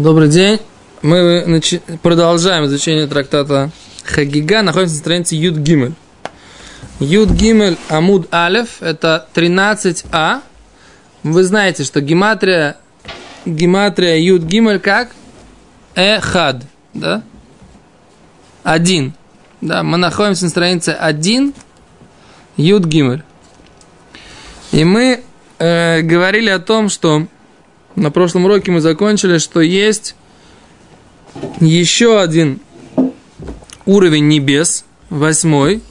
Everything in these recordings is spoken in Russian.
Добрый день. Мы начи- продолжаем изучение трактата Хагига. Находимся на странице Юд Гимель. Юд Гимель Амуд Алев – это 13а. Вы знаете, что гематрия, гематрия Юд Гимель как? Эхад, да? Один. Да, мы находимся на странице 1, Юд Гимель. И мы э, говорили о том, что на прошлом уроке мы закончили, что есть еще один уровень небес, восьмой,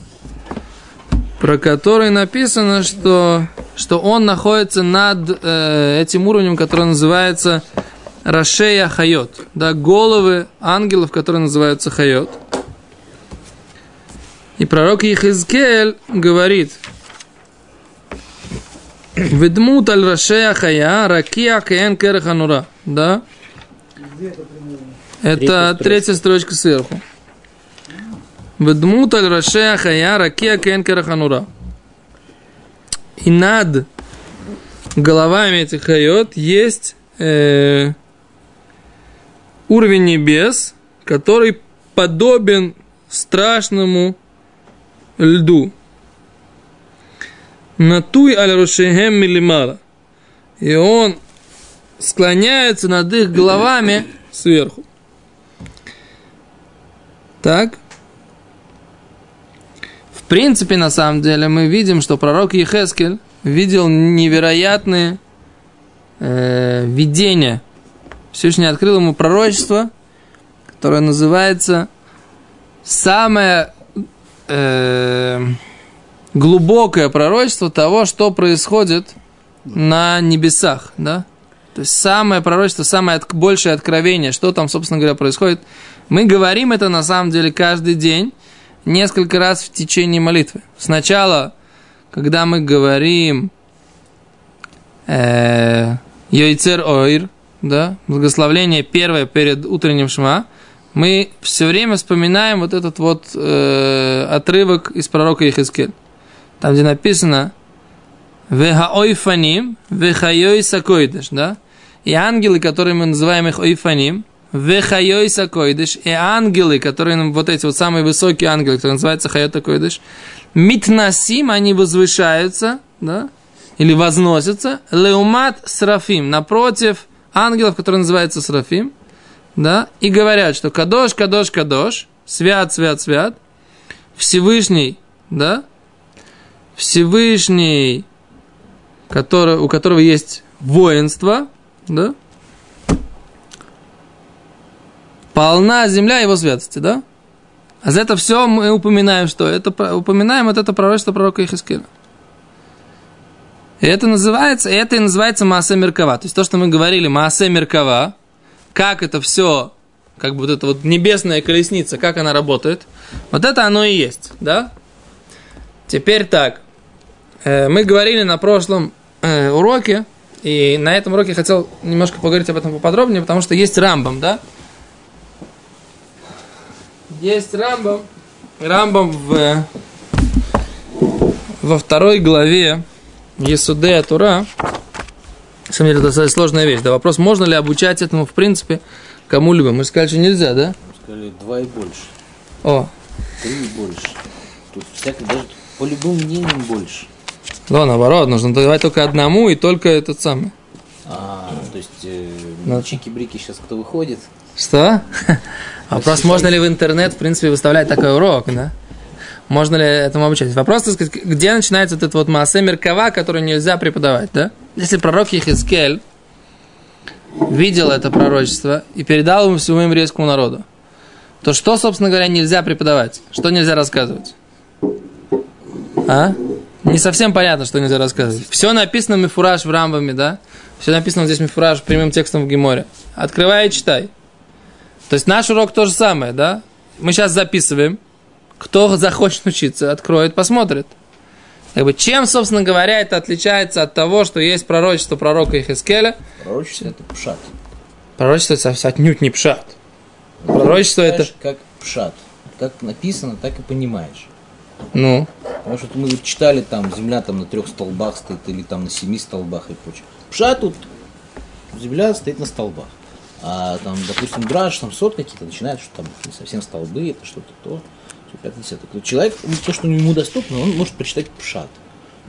про который написано, что, что он находится над э, этим уровнем, который называется Рашея Хайот, да, головы ангелов, которые называются Хайот. И пророк Ихизкель говорит, Ведмут аль Рашея Хая, Ракия Кен Кераханура. Да? Это третья строчка сверху. Ведмут аль Рашея Хая, Ракия Кен Кераханура. И над головами этих хайот есть э, уровень небес, который подобен страшному льду. Натуй аль рушехем милимара. И он склоняется над их головами сверху. Так. В принципе, на самом деле, мы видим, что пророк Ехескель видел невероятные э, видения. Всевышний открыл ему пророчество, которое называется самое э, глубокое пророчество того, что происходит на небесах, да? То есть самое пророчество, самое от, большее откровение, что там, собственно говоря, происходит. Мы говорим это на самом деле каждый день, несколько раз в течение молитвы. Сначала, когда мы говорим э, Йойцер Ойр, да, благословление первое перед утренним шма, мы все время вспоминаем вот этот вот э, отрывок из пророка Ихискель. Там, где написано Веха ойфаним, вехайой сакойдеш, да? И ангелы, которые мы называем их ойфаним, вехайой сакойдеш, и ангелы, которые вот эти вот самые высокие ангелы, которые называются хайота койдеш, митнасим, они возвышаются, да? Или возносятся, леумат срафим, напротив ангелов, которые называются срафим, да? И говорят, что кадош, кадош, кадош, свят, свят, свят, Всевышний, да? Всевышний, который, у которого есть воинство, да? Полна земля его святости, да? А за это все мы упоминаем, что это упоминаем вот это пророчество пророка Ихискеля. И это называется, это и называется Маасе Меркава. То есть то, что мы говорили, Маасе Меркава, как это все, как бы вот эта вот небесная колесница, как она работает, вот это оно и есть, да? Теперь так, мы говорили на прошлом уроке, и на этом уроке хотел немножко поговорить об этом поподробнее, потому что есть Рамбам, да? Есть Рамбам. Рамбам в, во второй главе Есудея Тура. На самом деле, это достаточно сложная вещь. Да, вопрос, можно ли обучать этому, в принципе, кому-либо. Мы сказали, что нельзя, да? Сказали, два и больше. О. Три и больше. Тут всякое, даже по любым мнениям больше. Да, наоборот, нужно давать только одному и только этот самый. А, то есть, э, Ну. чики-брики сейчас кто выходит? Что? Вопрос, можно ли в интернет, в принципе, выставлять такой урок, да? Можно ли этому обучать? Вопрос, так сказать, где начинается вот этот вот масса меркава, который нельзя преподавать, да? Если пророк Ехискель видел это пророчество и передал ему всему еврейскому народу, то что, собственно говоря, нельзя преподавать? Что нельзя рассказывать? А? Не совсем понятно, что нельзя рассказывать. Все написано мифураж в рамбами, да? Все написано здесь мифураж прямым текстом в Геморе. Открывай и читай. То есть наш урок то же самое, да? Мы сейчас записываем. Кто захочет учиться, откроет, посмотрит. Как бы, чем, собственно говоря, это отличается от того, что есть пророчество пророка Ихискеля? Пророчество это пшат. Пророчество это отнюдь не пшат. Пророчество это... Как пшат. Как написано, так и понимаешь. Ну, Потому что мы читали там, земля там на трех столбах стоит, или там на семи столбах и прочее. Пшат тут, земля стоит на столбах. А там, допустим, Драж, там сот какие-то начинают, что там не совсем столбы, это что-то то. Человек, то, что ему доступно, он может прочитать пшат.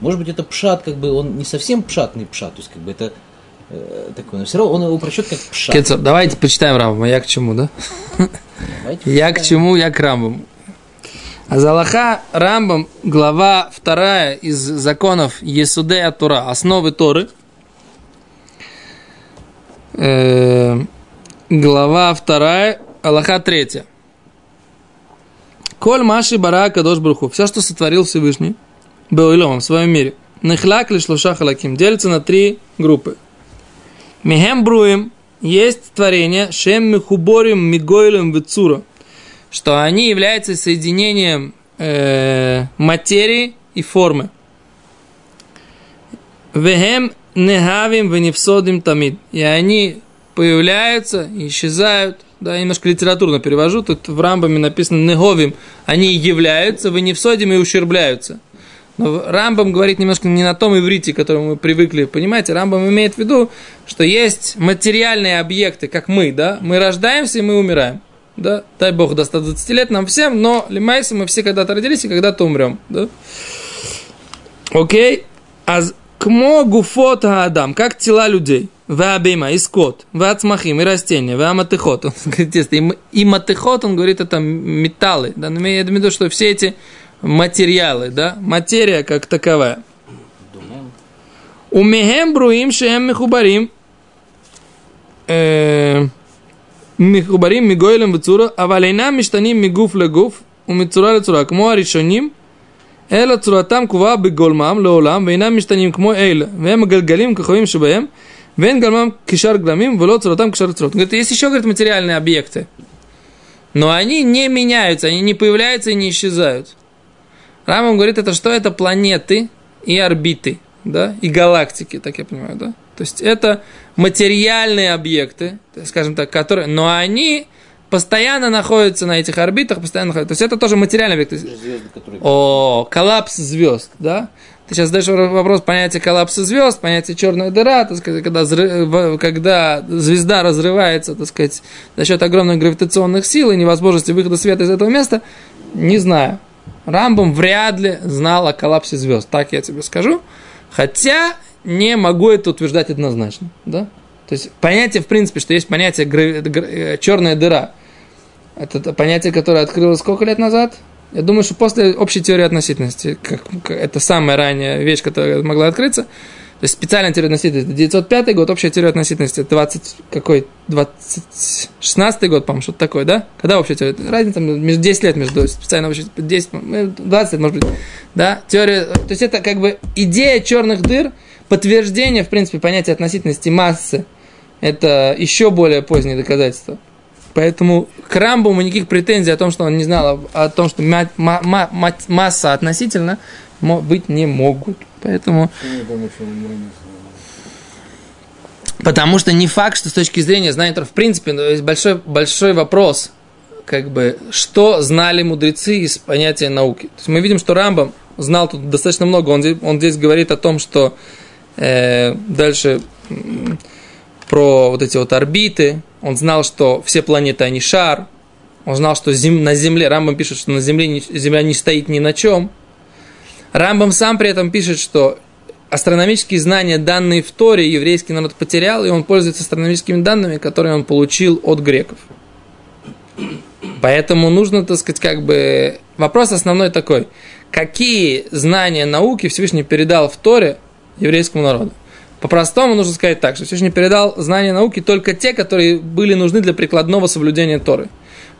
Может быть, это пшат, как бы, он не совсем пшатный пшат, то есть, как бы, это э, такой, но все равно он его прочет как пшат. Кецо, давайте почитаем Рамбам, я к чему, да? Давайте Я к чему, я к Рамбам. А Залаха Рамбам, глава вторая из законов Есудея Тура, основы Торы. Э, глава вторая, Аллаха третья. Коль Маши Бара Кадош Бруху. Все, что сотворил Всевышний, Беоилом в своем мире. Нехлак лишь лоша халаким. Делится на три группы. Михем Бруем есть творение Шем Михуборим Мигойлем Вицура что они являются соединением э, материи и формы. Вехем негавим веневсодим тамид. И они появляются, исчезают. Да, немножко литературно перевожу. Тут в Рамбаме написано неговим. Они являются, веневсодим и ущербляются. Но Рамбам говорит немножко не на том иврите, к которому мы привыкли. Понимаете, Рамбам имеет в виду, что есть материальные объекты, как мы, да? Мы рождаемся и мы умираем да, дай Бог до 120 лет нам всем, но лимайся мы все когда-то родились и когда-то умрем, да. Окей, а кмо гуфота адам, как тела людей, веабима, и скот, веацмахим, и растения, веаматыхот, он говорит, и матыхот, он говорит, это металлы, да, но имеет в виду, что все эти материалы, да, материя как таковая. Умехем бруим шеем мехубарим, э, מחוברים מגוילם וצורה, אבל אינם משתנים מגוף לגוף ומצורה לצורה, כמו הראשונים, אלא צורתם קבועה בגולמם לעולם, ואינם משתנים כמו אלה, והם הגלגלים כחובים שבהם, ואין גלמם כשאר גלמים, ולא צורתם כשאר צורות. Говорит, есть еще, говорит, материальные объекты, но они не меняются, они не появляются и не исчезают. Рамам говорит, это что? Это планеты и орбиты, да, и галактики, так я понимаю, да? То есть это материальные объекты, скажем так, которые, но они постоянно находятся на этих орбитах, постоянно находятся. То есть это тоже материальный объект. Звезды, которые... О, коллапс звезд, да? Ты сейчас задаешь вопрос понятия коллапса звезд, понятие черная дыра, так сказать, когда, когда звезда разрывается, так сказать, за счет огромных гравитационных сил и невозможности выхода света из этого места, не знаю. Рамбом вряд ли знал о коллапсе звезд, так я тебе скажу. Хотя не могу это утверждать однозначно. Да? То есть понятие, в принципе, что есть понятие э, черная дыра. Это понятие, которое открылось сколько лет назад? Я думаю, что после общей теории относительности, как, это самая ранняя вещь, которая могла открыться. Есть специальная теория относительности 905 год, общая теория относительности 20, какой, 20, 16 год, по-моему, что-то такое, да? Когда общая теория? Разница между 10 лет между специальной общей, 10, 20 лет, может быть, да? Теория, то есть это как бы идея черных дыр – подтверждение, в принципе, понятия относительности массы – это еще более позднее доказательство. Поэтому к Рамбуму никаких претензий о том, что он не знал о, том, что ма- ма- ма- масса относительно, быть не могут. Поэтому... Потому что не факт, что с точки зрения знания в принципе, есть большой, большой вопрос, как бы, что знали мудрецы из понятия науки. То есть мы видим, что Рамбам знал тут достаточно много. Он он здесь говорит о том, что Э, дальше про вот эти вот орбиты. Он знал, что все планеты, они шар. Он знал, что зем, на Земле, Рамбам пишет, что на Земле не, Земля не стоит ни на чем. Рамбам сам при этом пишет, что астрономические знания, данные в Торе, еврейский народ потерял, и он пользуется астрономическими данными, которые он получил от греков. Поэтому нужно, так сказать, как бы... Вопрос основной такой. Какие знания науки Всевышний передал в Торе еврейскому народу. По-простому нужно сказать так, что Всевышний передал знания науки только те, которые были нужны для прикладного соблюдения Торы.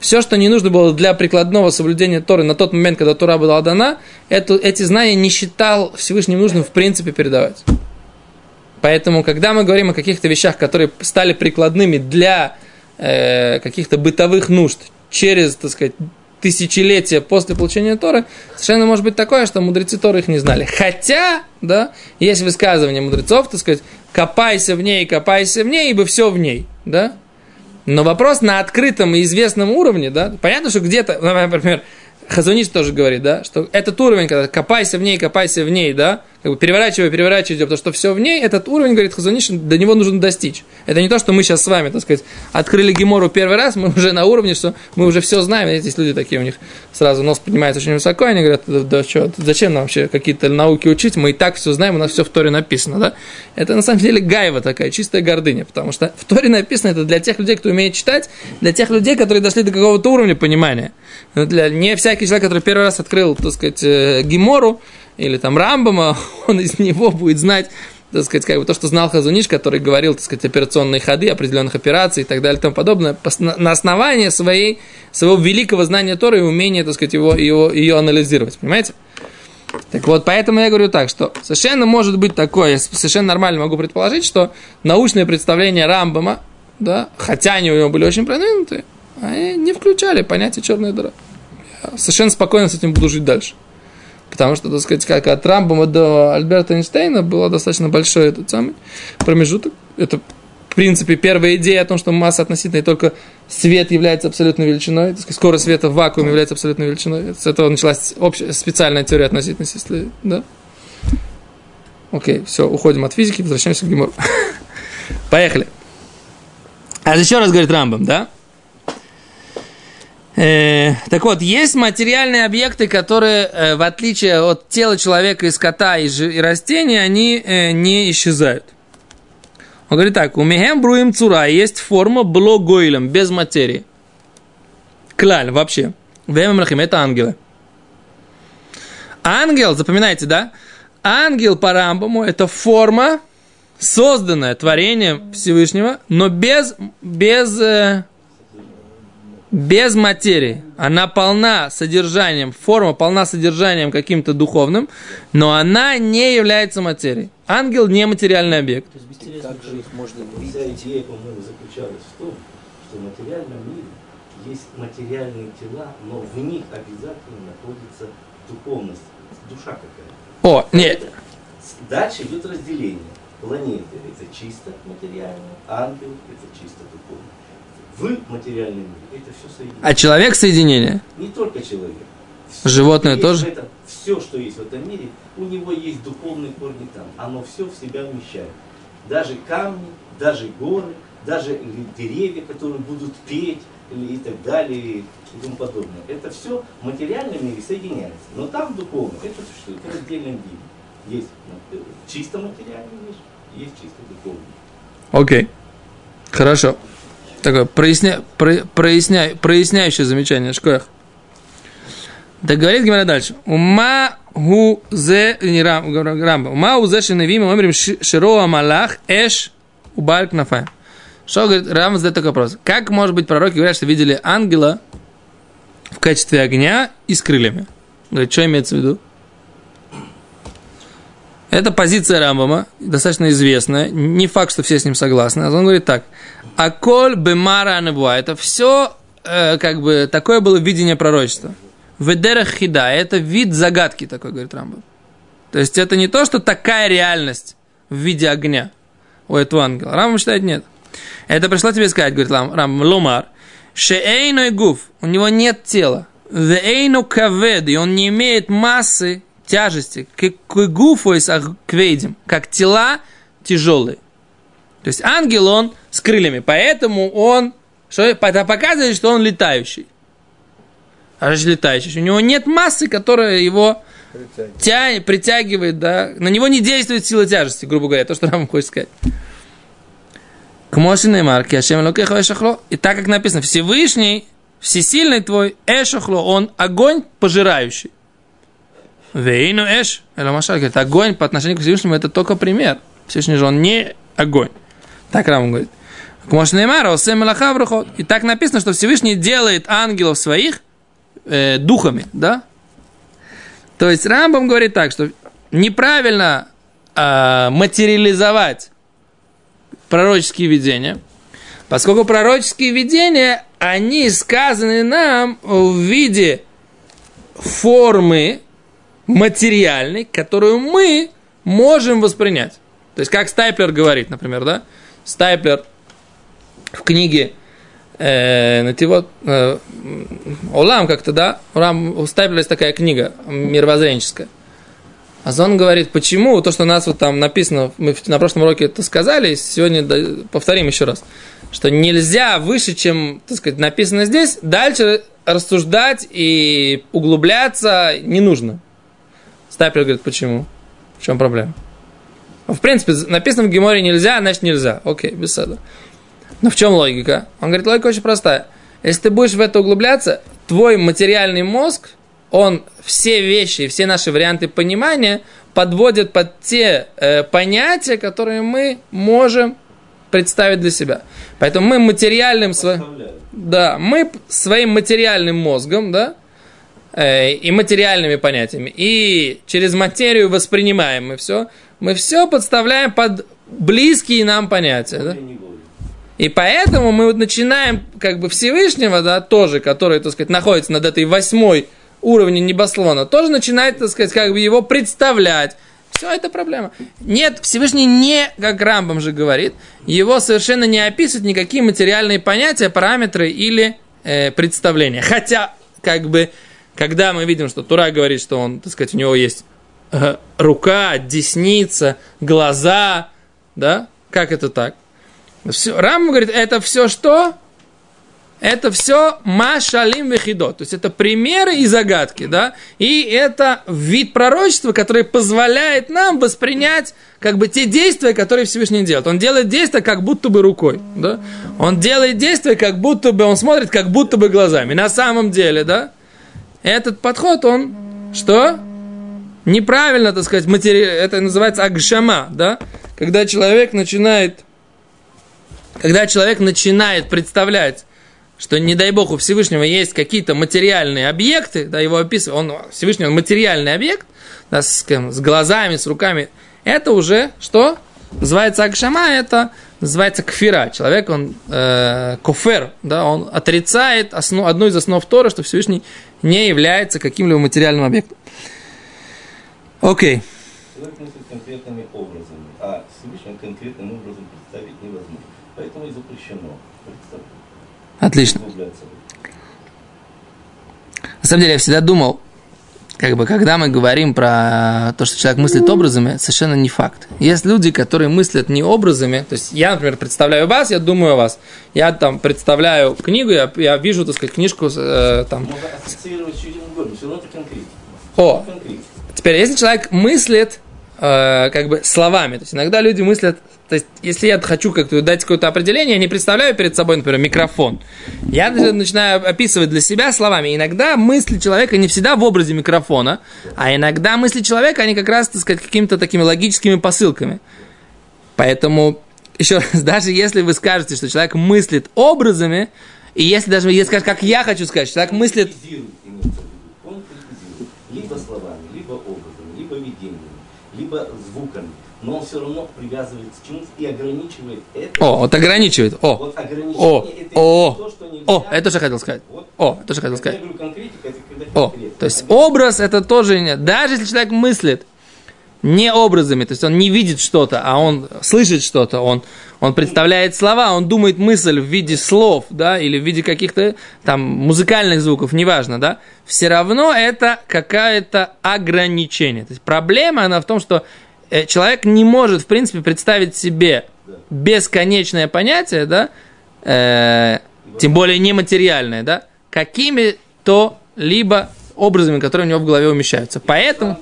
Все, что не нужно было для прикладного соблюдения Торы на тот момент, когда Тора была дана, это, эти знания не считал Всевышним нужным в принципе передавать. Поэтому, когда мы говорим о каких-то вещах, которые стали прикладными для э, каких-то бытовых нужд через, так сказать, тысячелетия после получения Торы, совершенно может быть такое, что мудрецы Торы их не знали. Хотя, да, есть высказывание мудрецов, так сказать, копайся в ней, копайся в ней, ибо все в ней, да. Но вопрос на открытом и известном уровне, да, понятно, что где-то, например, Хазуниш тоже говорит, да, что этот уровень, когда копайся в ней, копайся в ней, да, как бы переворачивая, переворачивая, потому что все в ней, этот уровень, говорит Хазуниш, до него нужно достичь. Это не то, что мы сейчас с вами, так сказать, открыли Гемору первый раз, мы уже на уровне, что мы уже все знаем. Эти люди такие, у них сразу нос поднимается очень высоко, они говорят, да, да что, зачем нам вообще какие-то науки учить, мы и так все знаем, у нас все в Торе написано, да? Это на самом деле гайва такая, чистая гордыня, потому что в Торе написано это для тех людей, кто умеет читать, для тех людей, которые дошли до какого-то уровня понимания. Для, не всякий человек, который первый раз открыл, так сказать, э, Гемору, или там Рамбама, он из него будет знать, так сказать, как бы то, что знал Хазуниш, который говорил, так сказать, операционные ходы определенных операций и так далее и тому подобное, на основании своей, своего великого знания Торы и умения, так сказать, его, его, ее анализировать, понимаете? Так вот, поэтому я говорю так, что совершенно может быть такое, я совершенно нормально могу предположить, что научные представления Рамбама, да, хотя они у него были очень продвинутые, они не включали понятие черная дыра. Я совершенно спокойно с этим буду жить дальше. Потому что, так сказать, как от Рамбома до Альберта Эйнштейна было достаточно большой этот самый промежуток. Это, в принципе, первая идея о том, что масса относительная, и только свет является абсолютной величиной, сказать, скорость света в вакууме является абсолютной величиной. С этого началась общая, специальная теория относительности, если, да? Окей, все, уходим от физики, возвращаемся к Гимору. Поехали. А еще раз говорит Рамбам, да? Э, так вот, есть материальные объекты, которые, э, в отличие от тела человека и скота и, и растений, они э, не исчезают. Он говорит так, у мехем бруим цура есть форма блогойлем, без материи. Клаль, вообще. Вемемрахим, это ангелы. Ангел, запоминайте, да? Ангел по Рамбаму – это форма, созданная творением Всевышнего, но без, без без материи. Она полна содержанием, форма полна содержанием каким-то духовным, но она не является материей. Ангел не материальный объект. То есть как же их можно Вся идея, по-моему, заключалась в том, что в материальном мире есть материальные тела, но в них обязательно находится духовность, душа какая-то. О, нет. Дальше идет разделение. Планеты – это чисто материальное, ангел – это чисто духовное в материальном мире. Это все соединение. А человек соединение? Не только человек. Животное тоже? Это, все, что есть в этом мире, у него есть духовные корни там. Оно все в себя вмещает. Даже камни, даже горы, даже деревья, которые будут петь и так далее и тому подобное. Это все в материальном мире соединяется. Но там духовно, это существует в отдельном виде. Есть чисто материальный мир, есть чисто духовный. Окей. Okay. Хорошо. Такое проясня, про, проясня, проясняющее замечание, Шкоях. Так говорит Гимара дальше. Ума гу зе, не рам, рамба. Ума гу зе шиневим, омрим широа малах эш убаль кнафай. Что говорит, Рам задает такой вопрос. Как, может быть, пророки говорят, что видели ангела в качестве огня и с крыльями? Говорит, что имеется в виду? Это позиция Рамбама, достаточно известная. Не факт, что все с ним согласны. Он говорит так. Аколь бемара анебуа. Это все, э, как бы, такое было видение пророчества. Ведерах хида. Это вид загадки такой, говорит Рамбам. То есть это не то, что такая реальность в виде огня у этого ангела. Рамбам считает нет. Это пришло тебе сказать, говорит Рамбам, ломар. Шеэйной гуф. У него нет тела. Веэйну кавед. И он не имеет массы тяжести, к гуфу из квейдим, как тела тяжелые. То есть ангел он с крыльями, поэтому он что, это показывает, что он летающий. А же летающий. У него нет массы, которая его притягивает. Тя, притягивает, да. На него не действует сила тяжести, грубо говоря, то, что нам хочет сказать. К Мошинеймар, Киашем Локеха Эшахло. И так как написано, Всевышний, Всесильный твой Эшахло, он огонь пожирающий. Вейну эш, Машаль говорит, огонь по отношению к Всевышнему это только пример. Всевышний же он не огонь. Так Рам говорит. И так написано, что Всевышний делает ангелов своих э, духами, да? То есть Рамбам говорит так, что неправильно э, материализовать пророческие видения, поскольку пророческие видения, они сказаны нам в виде формы, материальный, которую мы можем воспринять. То есть, как Стайплер говорит, например, да? Стайплер в книге э, Нативот, э, Олам как-то, да? Олам, у Стайплера есть такая книга мировоззренческая. А он говорит, почему? То, что у нас вот там написано, мы на прошлом уроке это сказали, сегодня повторим еще раз, что нельзя выше, чем, так сказать, написано здесь, дальше рассуждать и углубляться не нужно. Стапель говорит, почему? В чем проблема? В принципе, написано в Геморе нельзя, значит нельзя. Окей, без сада. Но в чем логика? Он говорит, логика очень простая. Если ты будешь в это углубляться, твой материальный мозг, он все вещи, все наши варианты понимания подводит под те э, понятия, которые мы можем представить для себя. Поэтому мы материальным своим, да, мы своим материальным мозгом, да, и материальными понятиями, и через материю воспринимаем мы все, мы все подставляем под близкие нам понятия, да. И поэтому мы вот начинаем как бы Всевышнего, да, тоже, который, так сказать, находится над этой восьмой уровне небослона, тоже начинает, так сказать, как бы его представлять. Все это проблема. Нет, Всевышний не, как Рамбам же говорит, его совершенно не описывает никакие материальные понятия, параметры или э, представления. Хотя, как бы, когда мы видим, что Тура говорит, что он, так сказать, у него есть э, рука, десница, глаза, да, как это так? Все, Рам говорит, это все что? Это все машалим вехидо. То есть это примеры и загадки, да? И это вид пророчества, который позволяет нам воспринять как бы те действия, которые Всевышний делает. Он делает действия как будто бы рукой, да? Он делает действия как будто бы, он смотрит как будто бы глазами. На самом деле, да? Этот подход, он что? Неправильно, так сказать, матери... это называется агшама, да? Когда человек начинает когда человек начинает представлять, что, не дай бог, у Всевышнего есть какие-то материальные объекты, да, его описывает, он, Всевышний он материальный объект, да, с, с глазами, с руками, это уже что? Называется Агшама, это называется кфира. Человек, он э, кофер, да, он отрицает основ, одну из основ Тора, что Всевышний не является каким-либо материальным объектом. Окей. Человек мыслит конкретными образами, а Всевышний конкретным образом представить невозможно. Поэтому и запрещено. Отлично. На самом деле я всегда думал, как бы, когда мы говорим про то, что человек мыслит образами, совершенно не факт. Есть люди, которые мыслят не образами, то есть я, например, представляю вас, я думаю о вас, я там представляю книгу, я, я вижу, так сказать, книжку э, там. Можно ассоциировать с чем угодно, все равно это конкретно. О, теперь, если человек мыслит э, как бы словами, то есть иногда люди мыслят то есть, если я хочу как-то дать какое-то определение, я не представляю перед собой, например, микрофон. Я начинаю описывать для себя словами. Иногда мысли человека не всегда в образе микрофона, а иногда мысли человека, они как раз, так сказать, какими-то такими логическими посылками. Поэтому, еще раз, даже если вы скажете, что человек мыслит образами, и если даже если скажешь, как я хочу сказать, что человек мыслит... Либо словами, либо образами, либо видением, либо звуками но он все равно привязывается к чему-то и ограничивает это. О, вот ограничивает. О, вот о, это о, то, что нельзя. О, это же хотел сказать. Вот. О, это же хотел сказать. Я говорю конкретика, это когда О, то есть образ это тоже. Даже если человек мыслит не образами, то есть он не видит что-то, а он слышит что-то, он, он представляет слова, он думает мысль в виде слов, да, или в виде каких-то там музыкальных звуков, неважно, да, все равно это какое-то ограничение. То есть проблема, она в том, что Э, человек не может, в принципе, представить себе бесконечное понятие, да, э, тем более нематериальное, да, какими-то либо образами, которые у него в голове умещаются. Поэтому...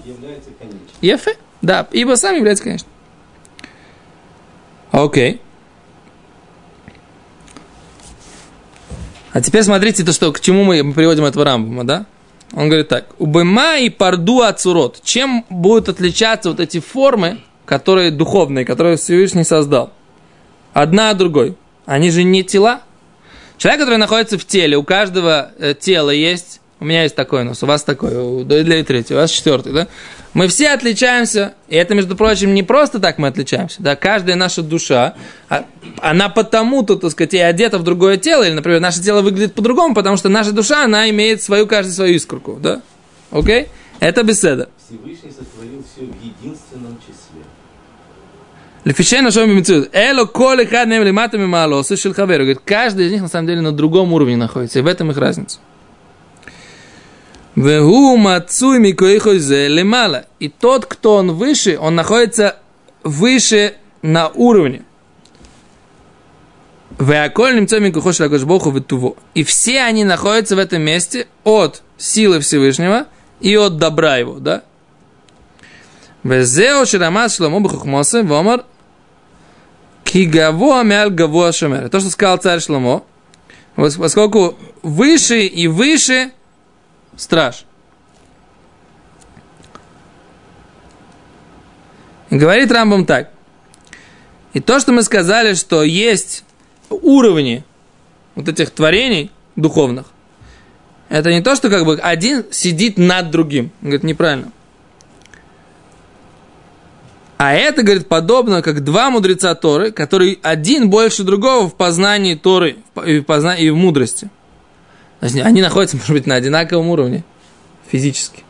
Ефе, да, ибо сам является конечно. Окей. А теперь смотрите, то, что, к чему мы приводим этого Рамбама, да? Он говорит так. Убыма и парду ацурот. Чем будут отличаться вот эти формы, которые духовные, которые Всевышний создал? Одна от другой. Они же не тела. Человек, который находится в теле, у каждого э, тела есть, у меня есть такой нос, у вас такой, у для третий, у вас четвертый, да? Мы все отличаемся, и это, между прочим, не просто так мы отличаемся, да, каждая наша душа, а, она потому-то, так сказать, и одета в другое тело, или, например, наше тело выглядит по-другому, потому что наша душа, она имеет свою, каждую свою искорку, да, окей? Это беседа. Всевышний сотворил все в единственном числе. Шоми мецуд. Эло коли хад нем лиматами мало, слышал хаверу. Говорит, каждый из них на самом деле на другом уровне находится, и в этом их разница. Вегу мацуй микоихозе лемала. И тот, кто он выше, он находится выше на уровне. Веаколь немцами кухош богу ветуво. И все они находятся в этом месте от силы Всевышнего и от добра его, да? Везео ширамас шлому бахухмосе вомар кигаво амял гаво шамер. То, что сказал царь Шломо, поскольку выше и выше страж. Говорит Рамбам так. И то, что мы сказали, что есть уровни вот этих творений духовных, это не то, что как бы один сидит над другим. Он говорит, неправильно. А это, говорит, подобно, как два мудреца Торы, который один больше другого в познании Торы и в, познании, и в мудрости. Они находятся, может быть, на одинаковом уровне физически.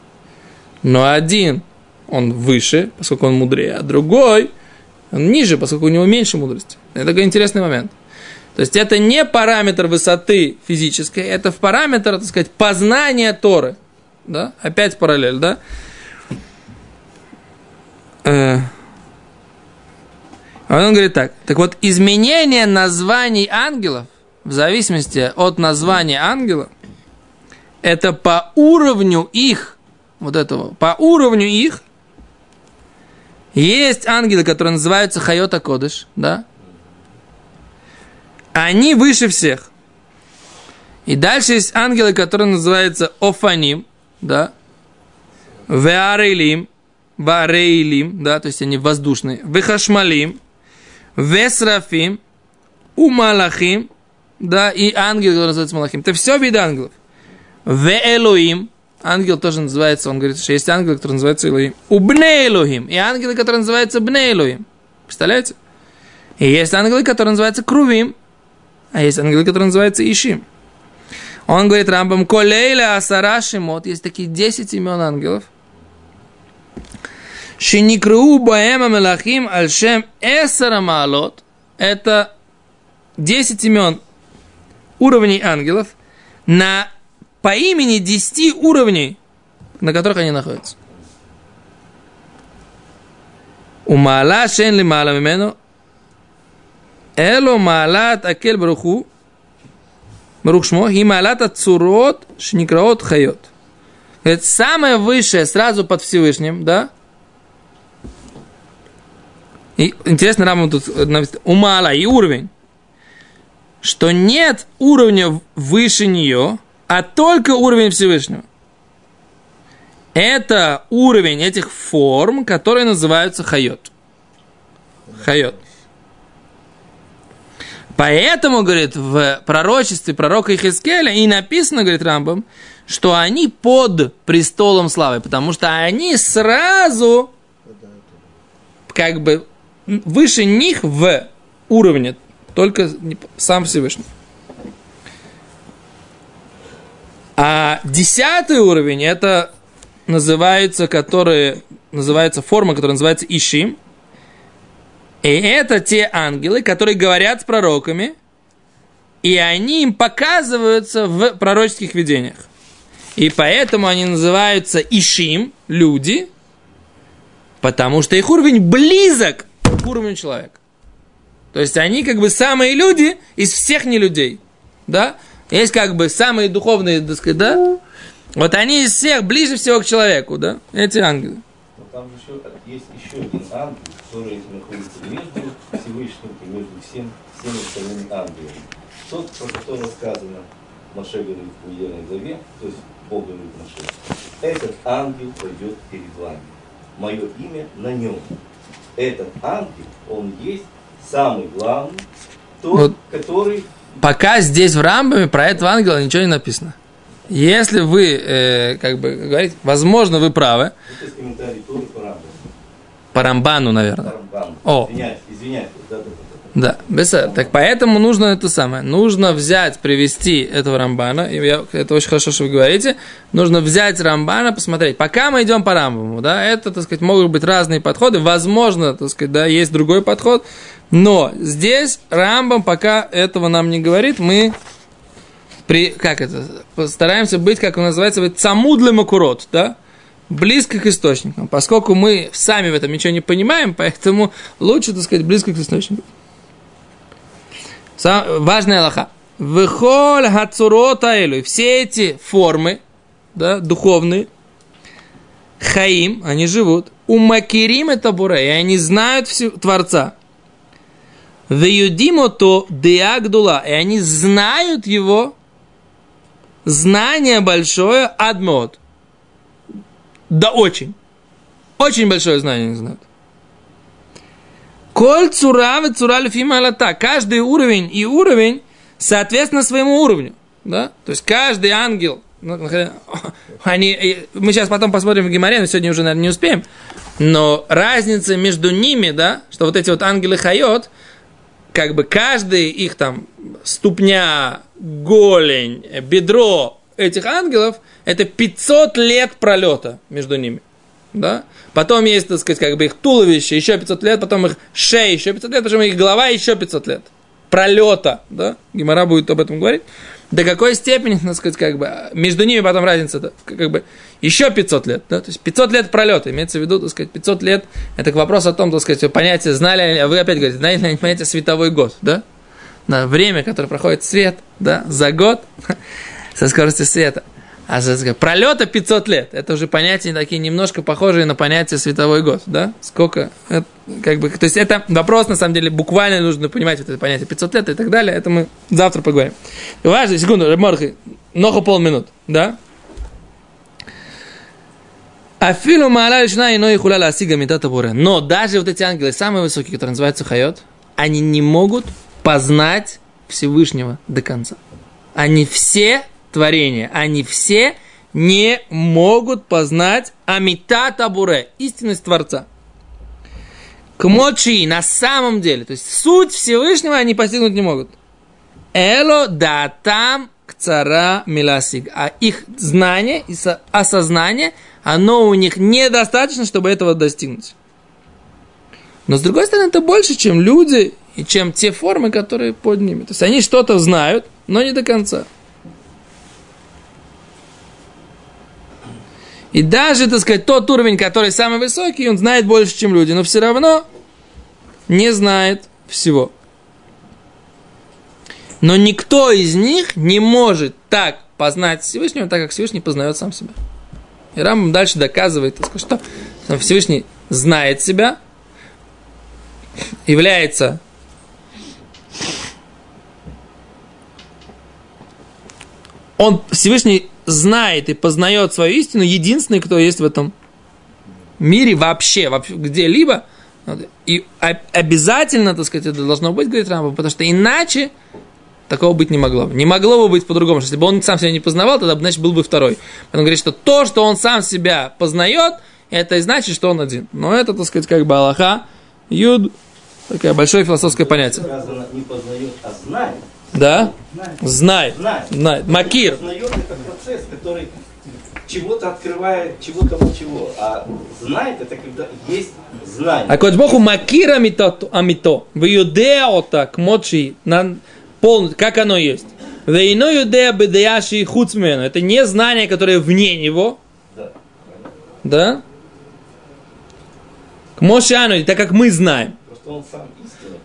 Но один, он выше, поскольку он мудрее, а другой, он ниже, поскольку у него меньше мудрости. Это такой интересный момент. То есть это не параметр высоты физической, это в параметр, так сказать, познания Торы. Да? Опять параллель, да? Э. Он говорит так. Так вот, изменение названий ангелов в зависимости от названия ангела, это по уровню их, вот этого, по уровню их, есть ангелы, которые называются Хайота Кодыш, да? Они выше всех. И дальше есть ангелы, которые называются Офаним, да? Веарейлим, Варейлим, да, то есть они воздушные. Вехашмалим, Весрафим, Умалахим, да, и ангел, который называется Малахим. Это все виды ангелов. Веэлоим, ангел тоже называется, он говорит, что есть ангел, который называется Элоим. Убне Элохим, и ангелы, которые называются Бне Элохим. Представляете? И есть ангелы, которые называются Крувим, а есть ангелы, которые называются Ишим. Он говорит Рамбам, Колейля Асара Шимот, есть такие 10 имен ангелов. Шиникру Баэма Мелахим Альшем Эсара Маалот. Это 10 имен уровней ангелов на по имени 10 уровней, на которых они находятся. У Маала Шен ли Маала Мимену Эло Маалат Акель Баруху Барух Шмо и Маалат Ацурот Шникраот Хайот. Это самое высшее сразу под Всевышним, да? И интересно, Рамам тут умала и уровень что нет уровня выше нее, а только уровень Всевышнего. Это уровень этих форм, которые называются хайот. Хайот. Поэтому, говорит, в пророчестве пророка Ихискеля и написано, говорит Рамбам, что они под престолом славы, потому что они сразу как бы выше них в уровне только сам Всевышний. А десятый уровень это называется, который называется форма, которая называется Ишим. И это те ангелы, которые говорят с пророками, и они им показываются в пророческих видениях. И поэтому они называются Ишим, люди, потому что их уровень близок к уровню человека. То есть они как бы самые люди из всех не людей. Да? Есть как бы самые духовные, так сказать, да? Вот они из всех ближе всего к человеку, да? Эти ангелы. Но там еще есть еще один ангел, который находится между Всевышним и между всем, всеми остальными ангелами. Тот, про которого сказано, Маше говорит в Уерной главе, то есть Бог говорит Маше, этот ангел пойдет перед вами. Мое имя на нем. Этот ангел, он есть самый главный, тот, вот. который... Пока здесь в Рамбаме про этого ангела ничего не написано. Если вы, э, как бы говорите, возможно, вы правы. Это комментарий Торы по Рамбану. По Рамбану, наверное. По Рамбану. О. Извиняюсь, извиняюсь. Да, да, да. Да, без Так поэтому нужно это самое. Нужно взять, привести этого Рамбана. И я, это очень хорошо, что вы говорите. Нужно взять Рамбана, посмотреть. Пока мы идем по Рамбаму, да, это, так сказать, могут быть разные подходы. Возможно, так сказать, да, есть другой подход. Но здесь Рамбам пока этого нам не говорит. Мы при, как это, постараемся быть, как он называется, цамудлы макурот, да, близко к источникам, поскольку мы сами в этом ничего не понимаем, поэтому лучше, так сказать, близко к источникам. Сам, важная лоха. Выхоль хацурота элю. Все эти формы, да, духовные, хаим, они живут. У макирим это буре, и они знают всю, Творца. Веюдимо то деагдула, и они знают его, знание большое, адмод. Да очень. Очень большое знание они знают. Коль цура в цура лата. Каждый уровень и уровень соответственно своему уровню. Да? То есть каждый ангел, ну, они, мы сейчас потом посмотрим в Гимаре, но сегодня уже, наверное, не успеем, но разница между ними, да, что вот эти вот ангелы Хайот, как бы каждый их там ступня, голень, бедро этих ангелов, это 500 лет пролета между ними. Да? Потом есть, так сказать, как бы их туловище, еще 500 лет, потом их шея, еще 500 лет, потом их голова, еще 500 лет. Пролета, да? Гимара будет об этом говорить. До какой степени, так сказать, как бы, между ними потом разница, да, как бы, еще 500 лет, да, то есть 500 лет пролета, имеется в виду, так сказать, 500 лет, это к вопросу о том, так сказать, понятие, знали, а вы опять говорите, знаете ли понятие световой год, да, на время, которое проходит свет, да, за год, со скоростью света. А пролета 500 лет. Это уже понятия такие немножко похожие на понятие световой год. Да? Сколько? Это, как бы, то есть это вопрос, на самом деле, буквально нужно понимать вот это понятие 500 лет и так далее. Это мы завтра поговорим. Важно, секунду, Морхи, ногу полминут. Да? Афилу маала лишна ино и хуляла асига метата Но даже вот эти ангелы, самые высокие, которые называются хайот, они не могут познать Всевышнего до конца. Они все творения, они все не могут познать Амита Табуре, истинность Творца. Кмочи, на самом деле, то есть суть Всевышнего они постигнуть не могут. Эло да там к цара миласиг. А их знание и осознание, оно у них недостаточно, чтобы этого достигнуть. Но с другой стороны, это больше, чем люди и чем те формы, которые под ними. То есть они что-то знают, но не до конца. И даже, так сказать, тот уровень, который самый высокий, он знает больше, чем люди, но все равно не знает всего. Но никто из них не может так познать Всевышнего, так как Всевышний познает сам себя. И Рамбам дальше доказывает, что Всевышний знает себя, является он Всевышний знает и познает свою истину, единственный, кто есть в этом мире вообще, вообще где-либо. И обязательно, так сказать, это должно быть, говорит Рамба, потому что иначе такого быть не могло. Не могло бы быть по-другому. Если бы он сам себя не познавал, тогда, значит, был бы второй. Он говорит, что то, что он сам себя познает, это и значит, что он один. Но это, так сказать, как бы Аллаха, Юд, такое большое философское понятие. Не познает, а знает. Да? Знает. Знает. Знает. Макир. Познает это процесс, который чего-то открывает, чего-то чего. А знает это когда есть знание. А кодж Богу макир амито, амито. В юдеота к мочи, как оно есть. Вейно юдея бедеяши хуцмену. Это не знание, которое вне него. Да. Да? К Мошану, так как мы знаем. Просто он сам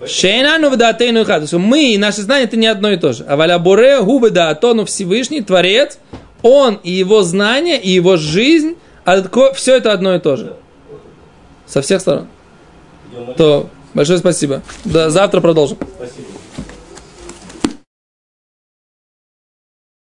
Шейнану вдатейну и хату. Мы и наше знание это не одно и то же. А валя буре губы да атону Всевышний, Творец, он и его знание, и его жизнь, а все это одно и то же. Со всех сторон. То большое спасибо. До завтра продолжим. Спасибо.